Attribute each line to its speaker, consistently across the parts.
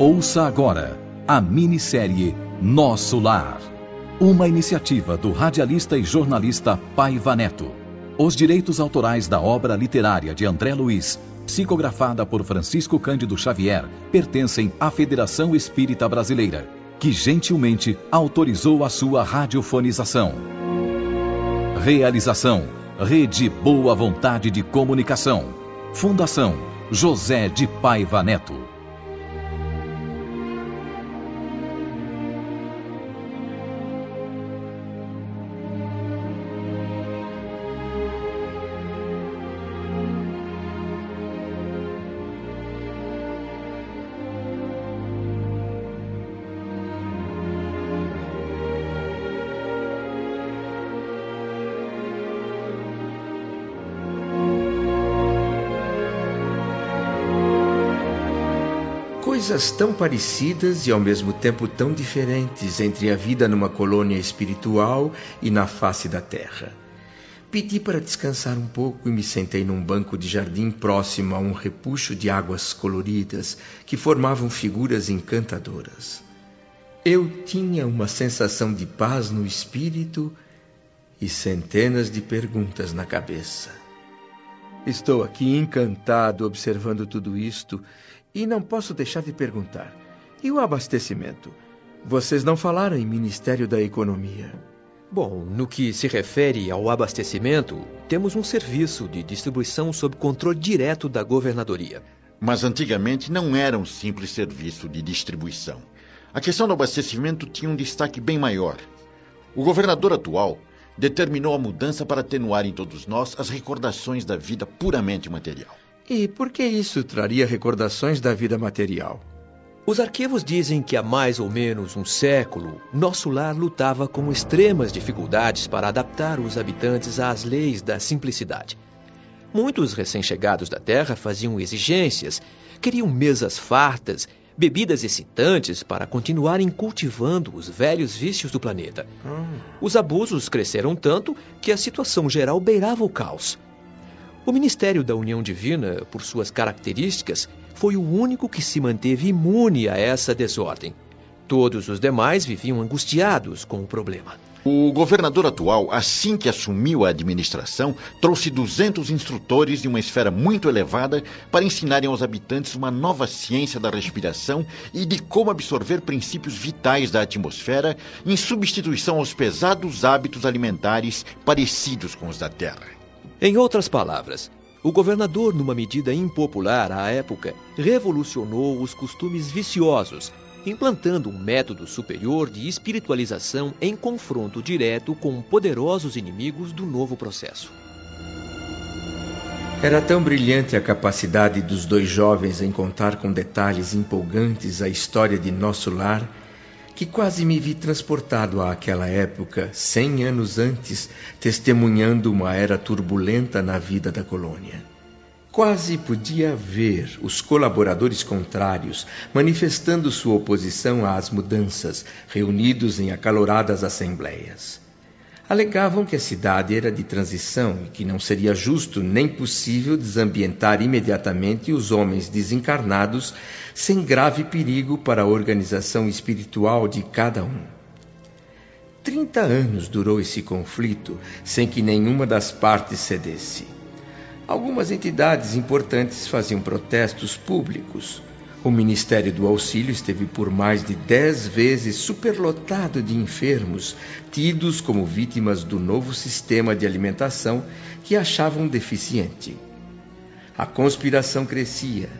Speaker 1: Ouça agora a minissérie Nosso Lar. Uma iniciativa do radialista e jornalista Paiva Neto. Os direitos autorais da obra literária de André Luiz, psicografada por Francisco Cândido Xavier, pertencem à Federação Espírita Brasileira, que gentilmente autorizou a sua radiofonização. Realização: Rede Boa Vontade de Comunicação. Fundação José de Paiva Neto.
Speaker 2: Coisas tão parecidas e ao mesmo tempo tão diferentes entre a vida numa colônia espiritual e na face da terra. Pedi para descansar um pouco e me sentei num banco de jardim próximo a um repuxo de águas coloridas que formavam figuras encantadoras. Eu tinha uma sensação de paz no espírito e centenas de perguntas na cabeça. Estou aqui encantado observando tudo isto e não posso deixar de perguntar: e o abastecimento? Vocês não falaram em Ministério da Economia.
Speaker 3: Bom, no que se refere ao abastecimento, temos um serviço de distribuição sob controle direto da governadoria.
Speaker 4: Mas antigamente não era um simples serviço de distribuição. A questão do abastecimento tinha um destaque bem maior. O governador atual determinou a mudança para atenuar em todos nós as recordações da vida puramente material.
Speaker 2: E por que isso traria recordações da vida material?
Speaker 3: Os arquivos dizem que há mais ou menos um século, nosso lar lutava com extremas dificuldades para adaptar os habitantes às leis da simplicidade. Muitos recém-chegados da Terra faziam exigências, queriam mesas fartas, bebidas excitantes para continuarem cultivando os velhos vícios do planeta. Hum. Os abusos cresceram tanto que a situação geral beirava o caos. O Ministério da União Divina, por suas características, foi o único que se manteve imune a essa desordem. Todos os demais viviam angustiados com o problema.
Speaker 4: O governador atual, assim que assumiu a administração, trouxe 200 instrutores de uma esfera muito elevada para ensinarem aos habitantes uma nova ciência da respiração e de como absorver princípios vitais da atmosfera em substituição aos pesados hábitos alimentares parecidos com os da Terra.
Speaker 3: Em outras palavras, o governador, numa medida impopular à época, revolucionou os costumes viciosos, implantando um método superior de espiritualização em confronto direto com poderosos inimigos do novo processo.
Speaker 2: Era tão brilhante a capacidade dos dois jovens em contar com detalhes empolgantes a história de nosso lar que quase me vi transportado àquela época, cem anos antes, testemunhando uma era turbulenta na vida da colônia. Quase podia ver os colaboradores contrários manifestando sua oposição às mudanças, reunidos em acaloradas assembleias. Alegavam que a cidade era de transição e que não seria justo nem possível desambientar imediatamente os homens desencarnados sem grave perigo para a organização espiritual de cada um. Trinta anos durou esse conflito sem que nenhuma das partes cedesse. Algumas entidades importantes faziam protestos públicos, o Ministério do Auxílio esteve por mais de dez vezes superlotado de enfermos, tidos como vítimas do novo sistema de alimentação que achavam deficiente. A conspiração crescia,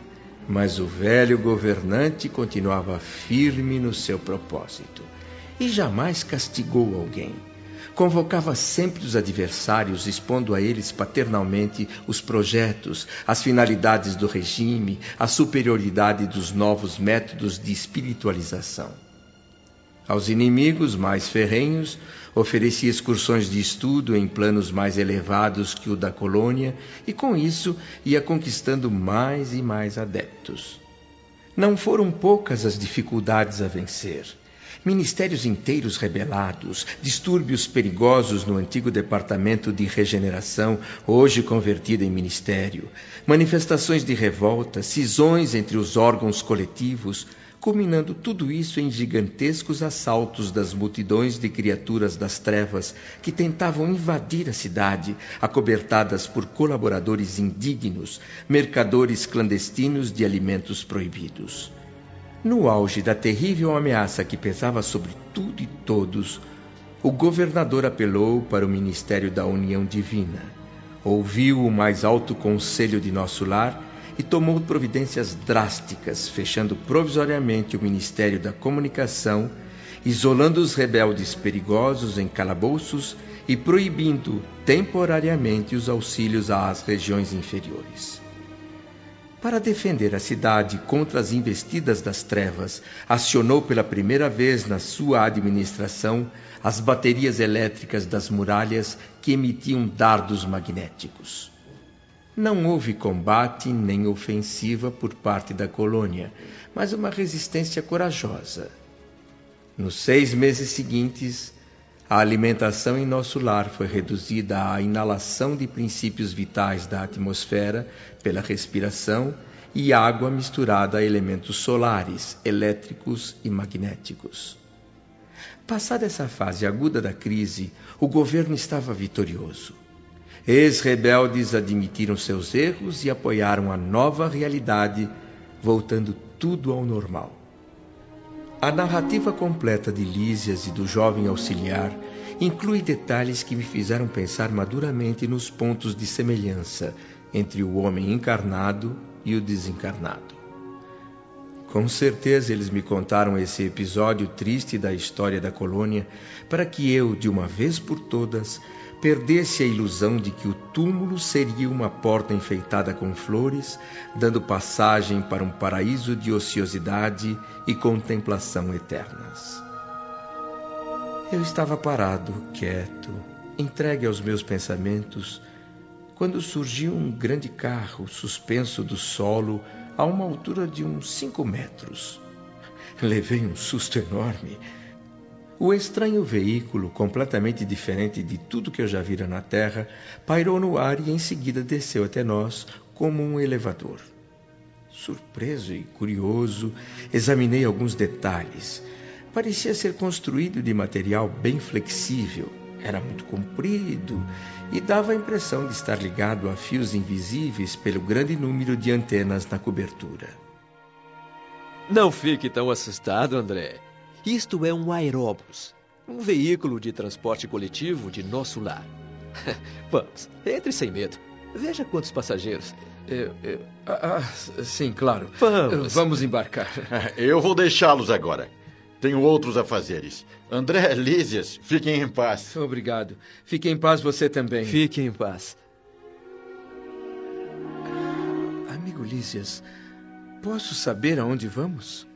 Speaker 2: mas o velho governante continuava firme no seu propósito e jamais castigou alguém convocava sempre os adversários, expondo a eles paternalmente os projetos, as finalidades do regime, a superioridade dos novos métodos de espiritualização. Aos inimigos mais ferrenhos, oferecia excursões de estudo em planos mais elevados que o da colônia e, com isso, ia conquistando mais e mais adeptos. Não foram poucas as dificuldades a vencer ministérios inteiros rebelados, distúrbios perigosos no antigo Departamento de Regeneração, hoje convertido em ministério, manifestações de revolta, cisões entre os órgãos coletivos, culminando tudo isso em gigantescos assaltos das multidões de criaturas das trevas que tentavam invadir a cidade, acobertadas por colaboradores indignos, mercadores clandestinos de alimentos proibidos. No auge da terrível ameaça que pesava sobre tudo e todos, o governador apelou para o ministério da União Divina. Ouviu o mais alto conselho de nosso lar e tomou providências drásticas, fechando provisoriamente o Ministério da Comunicação, isolando os rebeldes perigosos em calabouços e proibindo temporariamente os auxílios às regiões inferiores. Para defender a cidade contra as investidas das trevas, acionou pela primeira vez na sua administração as baterias elétricas das muralhas que emitiam dardos magnéticos. Não houve combate nem ofensiva por parte da colônia, mas uma resistência corajosa. Nos seis meses seguintes, a alimentação em nosso lar foi reduzida à inalação de princípios vitais da atmosfera pela respiração e água misturada a elementos solares, elétricos e magnéticos. Passada essa fase aguda da crise, o governo estava vitorioso. Ex-rebeldes admitiram seus erros e apoiaram a nova realidade, voltando tudo ao normal. A narrativa completa de Lísias e do jovem auxiliar inclui detalhes que me fizeram pensar maduramente nos pontos de semelhança entre o homem encarnado e o desencarnado. Com certeza eles me contaram esse episódio triste da história da colônia para que eu, de uma vez por todas, perdesse a ilusão de que o túmulo seria uma porta enfeitada com flores, dando passagem para um paraíso de ociosidade e contemplação eternas. Eu estava parado, quieto, entregue aos meus pensamentos, quando surgiu um grande carro suspenso do solo a uma altura de uns cinco metros. Levei um susto enorme o estranho veículo, completamente diferente de tudo que eu já vira na Terra, pairou no ar e em seguida desceu até nós como um elevador. Surpreso e curioso, examinei alguns detalhes. Parecia ser construído de material bem flexível, era muito comprido e dava a impressão de estar ligado a fios invisíveis pelo grande número de antenas na cobertura.
Speaker 3: Não fique tão assustado, André. Isto é um aeróbus, um veículo de transporte coletivo de nosso lar. Vamos, entre sem medo. Veja quantos passageiros.
Speaker 2: Eu, eu, ah, ah, sim, claro.
Speaker 3: Vamos.
Speaker 2: Vamos embarcar.
Speaker 4: Eu vou deixá-los agora. Tenho outros afazeres. André, Lísias, fiquem em paz.
Speaker 2: Obrigado. Fique em paz você também.
Speaker 3: Fique em paz.
Speaker 2: Amigo Lísias, posso saber aonde vamos?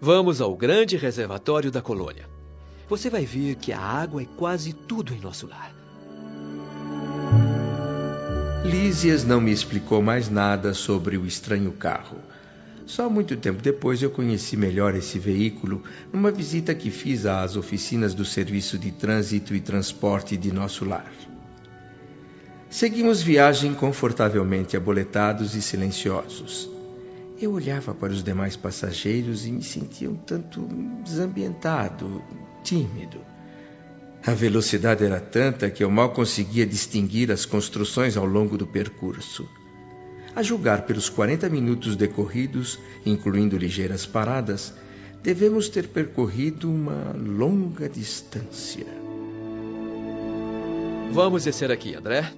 Speaker 3: Vamos ao grande reservatório da colônia. Você vai ver que a água é quase tudo em nosso lar.
Speaker 2: Lísias não me explicou mais nada sobre o estranho carro. Só muito tempo depois eu conheci melhor esse veículo numa visita que fiz às oficinas do Serviço de Trânsito e Transporte de nosso lar. Seguimos viagem confortavelmente aboletados e silenciosos. Eu olhava para os demais passageiros e me sentia um tanto desambientado, tímido. A velocidade era tanta que eu mal conseguia distinguir as construções ao longo do percurso. A julgar pelos 40 minutos decorridos, incluindo ligeiras paradas, devemos ter percorrido uma longa distância.
Speaker 3: Vamos descer aqui, André.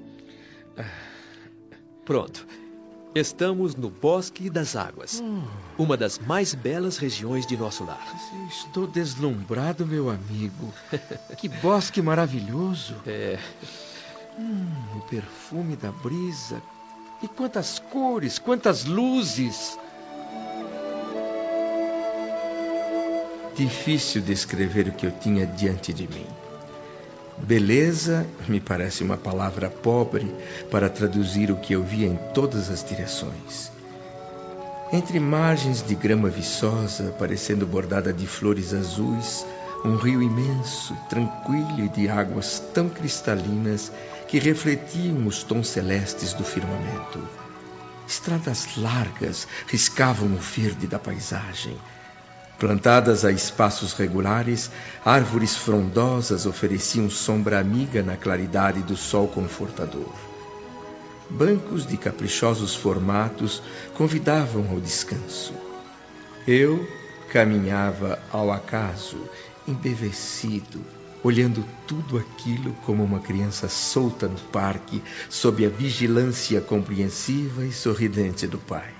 Speaker 3: Pronto. Estamos no Bosque das Águas, hum. uma das mais belas regiões de nosso lar.
Speaker 2: Estou deslumbrado, meu amigo. que bosque maravilhoso.
Speaker 3: É.
Speaker 2: Hum, o perfume da brisa. E quantas cores, quantas luzes. Difícil descrever o que eu tinha diante de mim. Beleza me parece uma palavra pobre para traduzir o que eu via em todas as direções. Entre margens de grama viçosa, parecendo bordada de flores azuis, um rio imenso, tranquilo e de águas tão cristalinas que refletiam os tons celestes do firmamento. Estradas largas riscavam o verde da paisagem. Plantadas a espaços regulares, árvores frondosas ofereciam sombra amiga na claridade do sol confortador. Bancos de caprichosos formatos convidavam ao descanso. Eu caminhava ao acaso, embevecido, olhando tudo aquilo como uma criança solta no parque, sob a vigilância compreensiva e sorridente do pai.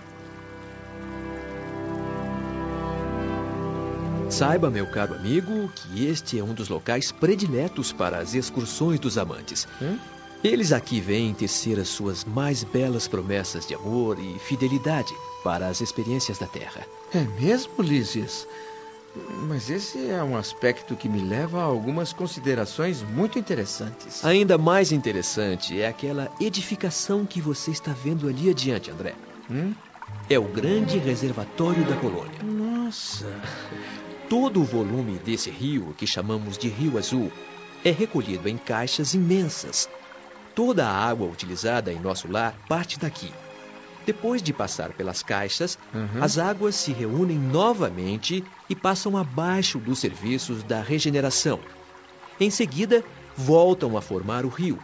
Speaker 3: Saiba, meu caro amigo, que este é um dos locais prediletos para as excursões dos amantes. Hum? Eles aqui vêm tecer as suas mais belas promessas de amor e fidelidade para as experiências da Terra.
Speaker 5: É mesmo, Lísias? Mas esse é um aspecto que me leva a algumas considerações muito interessantes.
Speaker 3: Ainda mais interessante é aquela edificação que você está vendo ali adiante, André. Hum? É o grande reservatório da colônia.
Speaker 5: Nossa!
Speaker 3: Todo o volume desse rio, que chamamos de Rio Azul, é recolhido em caixas imensas. Toda a água utilizada em nosso lar parte daqui. Depois de passar pelas caixas, uhum. as águas se reúnem novamente e passam abaixo dos serviços da regeneração. Em seguida, voltam a formar o rio,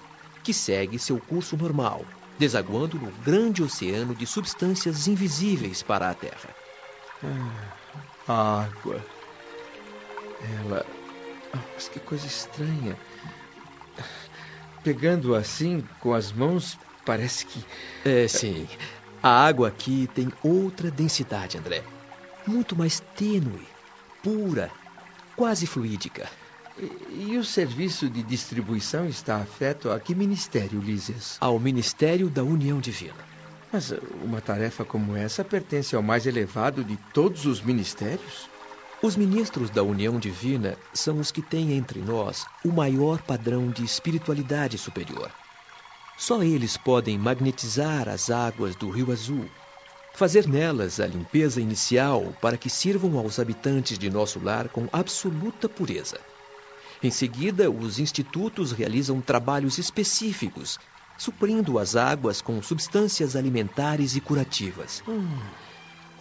Speaker 3: que segue seu curso normal, desaguando no grande oceano de substâncias invisíveis para a Terra.
Speaker 5: Ah, água. Ela. Oh, mas que coisa estranha. Pegando assim com as mãos, parece que.
Speaker 3: É, sim. A água aqui tem outra densidade, André. Muito mais tênue, pura, quase fluídica.
Speaker 5: E, e, o serviço de distribuição está afeto a que ministério, Lísias?
Speaker 3: Ao Ministério da União Divina.
Speaker 5: Mas uma tarefa como essa pertence ao mais elevado de todos os ministérios?
Speaker 3: Os ministros da união divina são os que têm entre nós o maior padrão de espiritualidade superior. Só eles podem magnetizar as águas do Rio Azul, fazer nelas a limpeza inicial para que sirvam aos habitantes de nosso lar com absoluta pureza. Em seguida, os institutos realizam trabalhos específicos, suprindo as águas com substâncias alimentares e curativas. Hum.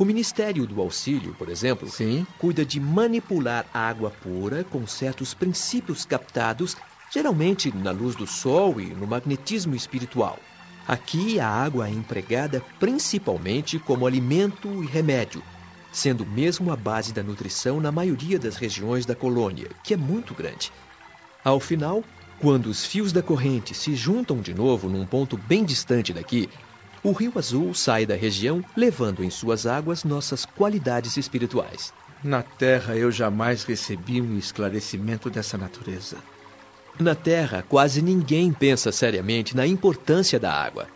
Speaker 3: O Ministério do Auxílio, por exemplo, Sim. cuida de manipular a água pura com certos princípios captados, geralmente na luz do sol e no magnetismo espiritual. Aqui a água é empregada principalmente como alimento e remédio, sendo mesmo a base da nutrição na maioria das regiões da colônia, que é muito grande. Ao final, quando os fios da corrente se juntam de novo num ponto bem distante daqui, o Rio Azul sai da região levando em suas águas nossas qualidades espirituais.
Speaker 5: Na Terra eu jamais recebi um esclarecimento dessa natureza.
Speaker 3: Na Terra, quase ninguém pensa seriamente na importância da água.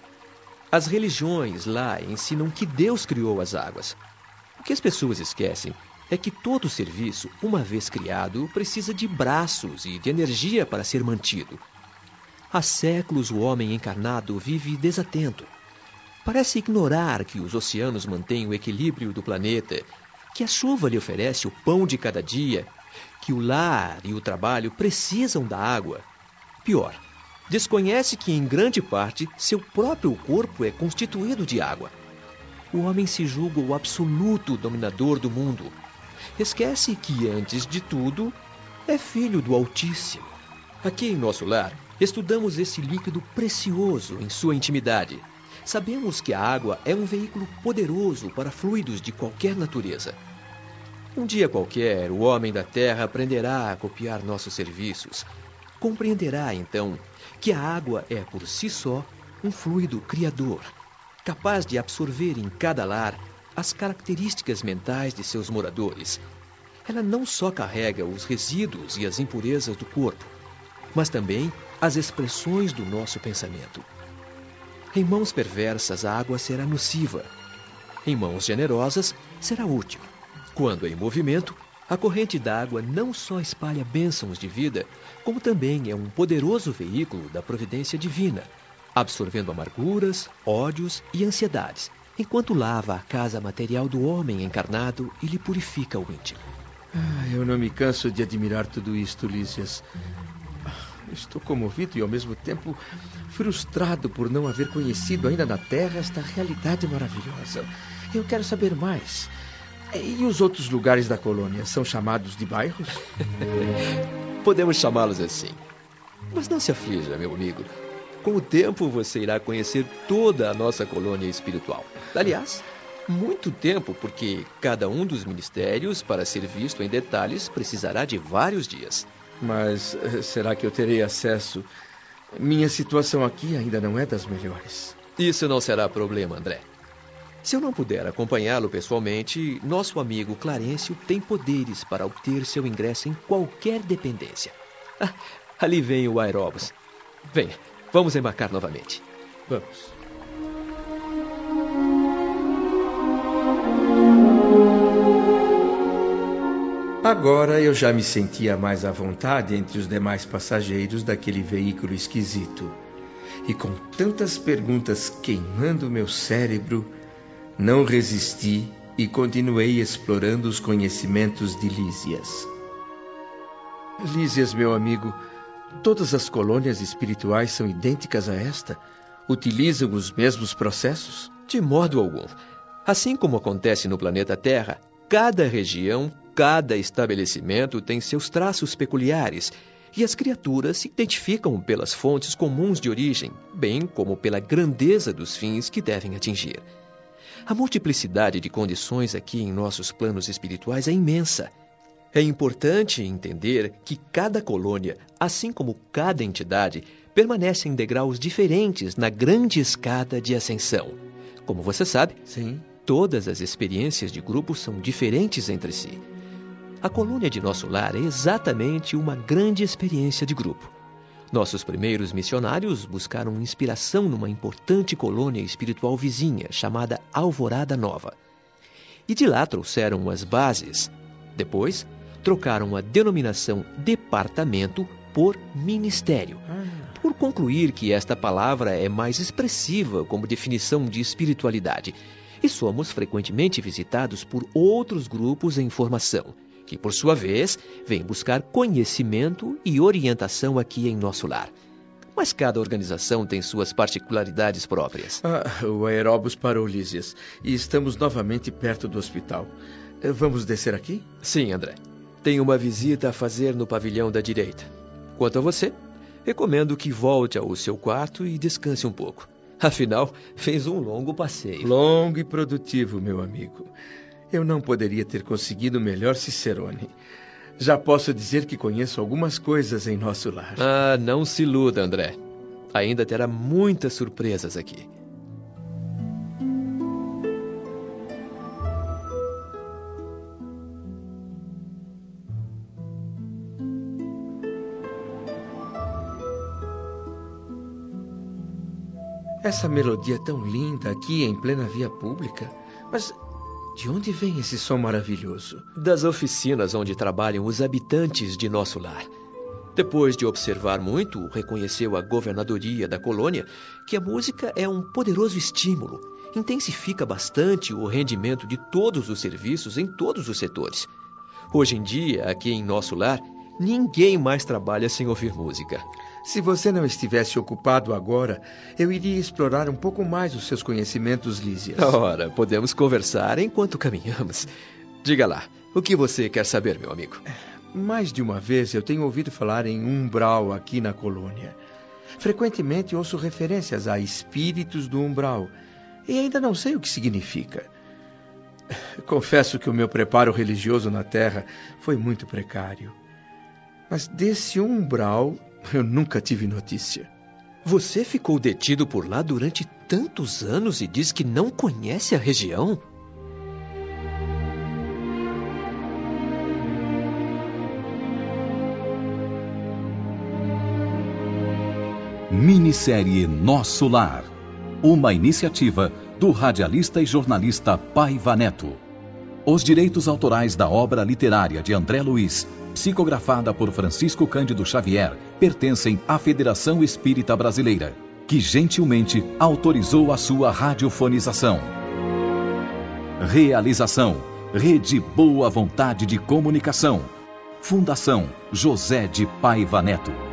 Speaker 3: As religiões lá ensinam que Deus criou as águas. O que as pessoas esquecem é que todo serviço, uma vez criado, precisa de braços e de energia para ser mantido. Há séculos o homem encarnado vive desatento parece ignorar que os oceanos mantêm o equilíbrio do planeta, que a chuva lhe oferece o pão de cada dia, que o lar e o trabalho precisam da água. Pior, desconhece que, em grande parte, seu próprio corpo é constituído de água. O homem se julga o absoluto dominador do mundo. Esquece que, antes de tudo, é filho do Altíssimo. Aqui em nosso lar, estudamos esse líquido precioso em sua intimidade Sabemos que a água é um veículo poderoso para fluidos de qualquer natureza. Um dia qualquer, o homem da terra aprenderá a copiar nossos serviços. Compreenderá, então, que a água é, por si só, um fluido criador, capaz de absorver em cada lar as características mentais de seus moradores. Ela não só carrega os resíduos e as impurezas do corpo, mas também as expressões do nosso pensamento. Em mãos perversas, a água será nociva. Em mãos generosas, será útil. Quando em movimento, a corrente d'água não só espalha bênçãos de vida, como também é um poderoso veículo da providência divina, absorvendo amarguras, ódios e ansiedades, enquanto lava a casa material do homem encarnado e lhe purifica o íntimo.
Speaker 5: Ah, eu não me canso de admirar tudo isto, Lícias. Estou comovido e ao mesmo tempo frustrado por não haver conhecido ainda na Terra esta realidade maravilhosa. Eu quero saber mais.
Speaker 2: E os outros lugares da colônia são chamados de bairros?
Speaker 3: Podemos chamá-los assim. Mas não se aflija, meu amigo. Com o tempo você irá conhecer toda a nossa colônia espiritual. Aliás, muito tempo, porque cada um dos ministérios, para ser visto em detalhes, precisará de vários dias.
Speaker 2: Mas eh, será que eu terei acesso? Minha situação aqui ainda não é das melhores.
Speaker 3: Isso não será problema, André. Se eu não puder acompanhá-lo pessoalmente, nosso amigo Clarencio tem poderes para obter seu ingresso em qualquer dependência. Ah, ali vem o aeróbus. Venha, vamos embarcar novamente.
Speaker 2: Vamos. Agora eu já me sentia mais à vontade entre os demais passageiros daquele veículo esquisito. E com tantas perguntas queimando meu cérebro, não resisti e continuei explorando os conhecimentos de Lísias. Lísias, meu amigo, todas as colônias espirituais são idênticas a esta? Utilizam os mesmos processos?
Speaker 3: De modo algum. Assim como acontece no planeta Terra, cada região Cada estabelecimento tem seus traços peculiares e as criaturas se identificam pelas fontes comuns de origem, bem como pela grandeza dos fins que devem atingir. A multiplicidade de condições aqui em nossos planos espirituais é imensa. É importante entender que cada colônia, assim como cada entidade, permanece em degraus diferentes na grande escada de ascensão. Como você sabe,
Speaker 2: Sim.
Speaker 3: todas as experiências de grupo são diferentes entre si. A colônia de nosso lar é exatamente uma grande experiência de grupo. Nossos primeiros missionários buscaram inspiração numa importante colônia espiritual vizinha chamada Alvorada Nova. E de lá trouxeram as bases. Depois, trocaram a denominação departamento por ministério, por concluir que esta palavra é mais expressiva como definição de espiritualidade. E somos frequentemente visitados por outros grupos em formação que, por sua vez, vem buscar conhecimento e orientação aqui em nosso lar. Mas cada organização tem suas particularidades próprias.
Speaker 2: Ah, o aeróbus parou, Lísias, e estamos novamente perto do hospital. Eh, vamos descer aqui?
Speaker 3: Sim, André. Tenho uma visita a fazer no pavilhão da direita. Quanto a você, recomendo que volte ao seu quarto e descanse um pouco. Afinal, fez um longo passeio.
Speaker 2: Longo e produtivo, meu amigo. Eu não poderia ter conseguido melhor Cicerone. Já posso dizer que conheço algumas coisas em nosso lar.
Speaker 3: Ah, não se iluda, André. Ainda terá muitas surpresas aqui.
Speaker 2: Essa melodia tão linda aqui em plena via pública. Mas de onde vem esse som maravilhoso?
Speaker 3: Das oficinas onde trabalham os habitantes de nosso lar. Depois de observar muito, reconheceu a governadoria da colônia que a música é um poderoso estímulo. Intensifica bastante o rendimento de todos os serviços em todos os setores. Hoje em dia, aqui em nosso lar, ninguém mais trabalha sem ouvir música.
Speaker 2: Se você não estivesse ocupado agora, eu iria explorar um pouco mais os seus conhecimentos, Lísias.
Speaker 3: Ora, podemos conversar enquanto caminhamos. Diga lá, o que você quer saber, meu amigo?
Speaker 2: Mais de uma vez eu tenho ouvido falar em umbral aqui na colônia. Frequentemente ouço referências a espíritos do umbral e ainda não sei o que significa. Confesso que o meu preparo religioso na Terra foi muito precário. Mas desse umbral eu nunca tive notícia.
Speaker 3: Você ficou detido por lá durante tantos anos e diz que não conhece a região?
Speaker 1: Minissérie Nosso Lar. Uma iniciativa do radialista e jornalista Paiva Neto. Os direitos autorais da obra literária de André Luiz psicografada por Francisco Cândido Xavier, pertencem à Federação Espírita Brasileira, que gentilmente autorizou a sua radiofonização. Realização: Rede Boa Vontade de Comunicação. Fundação José de Paiva Neto.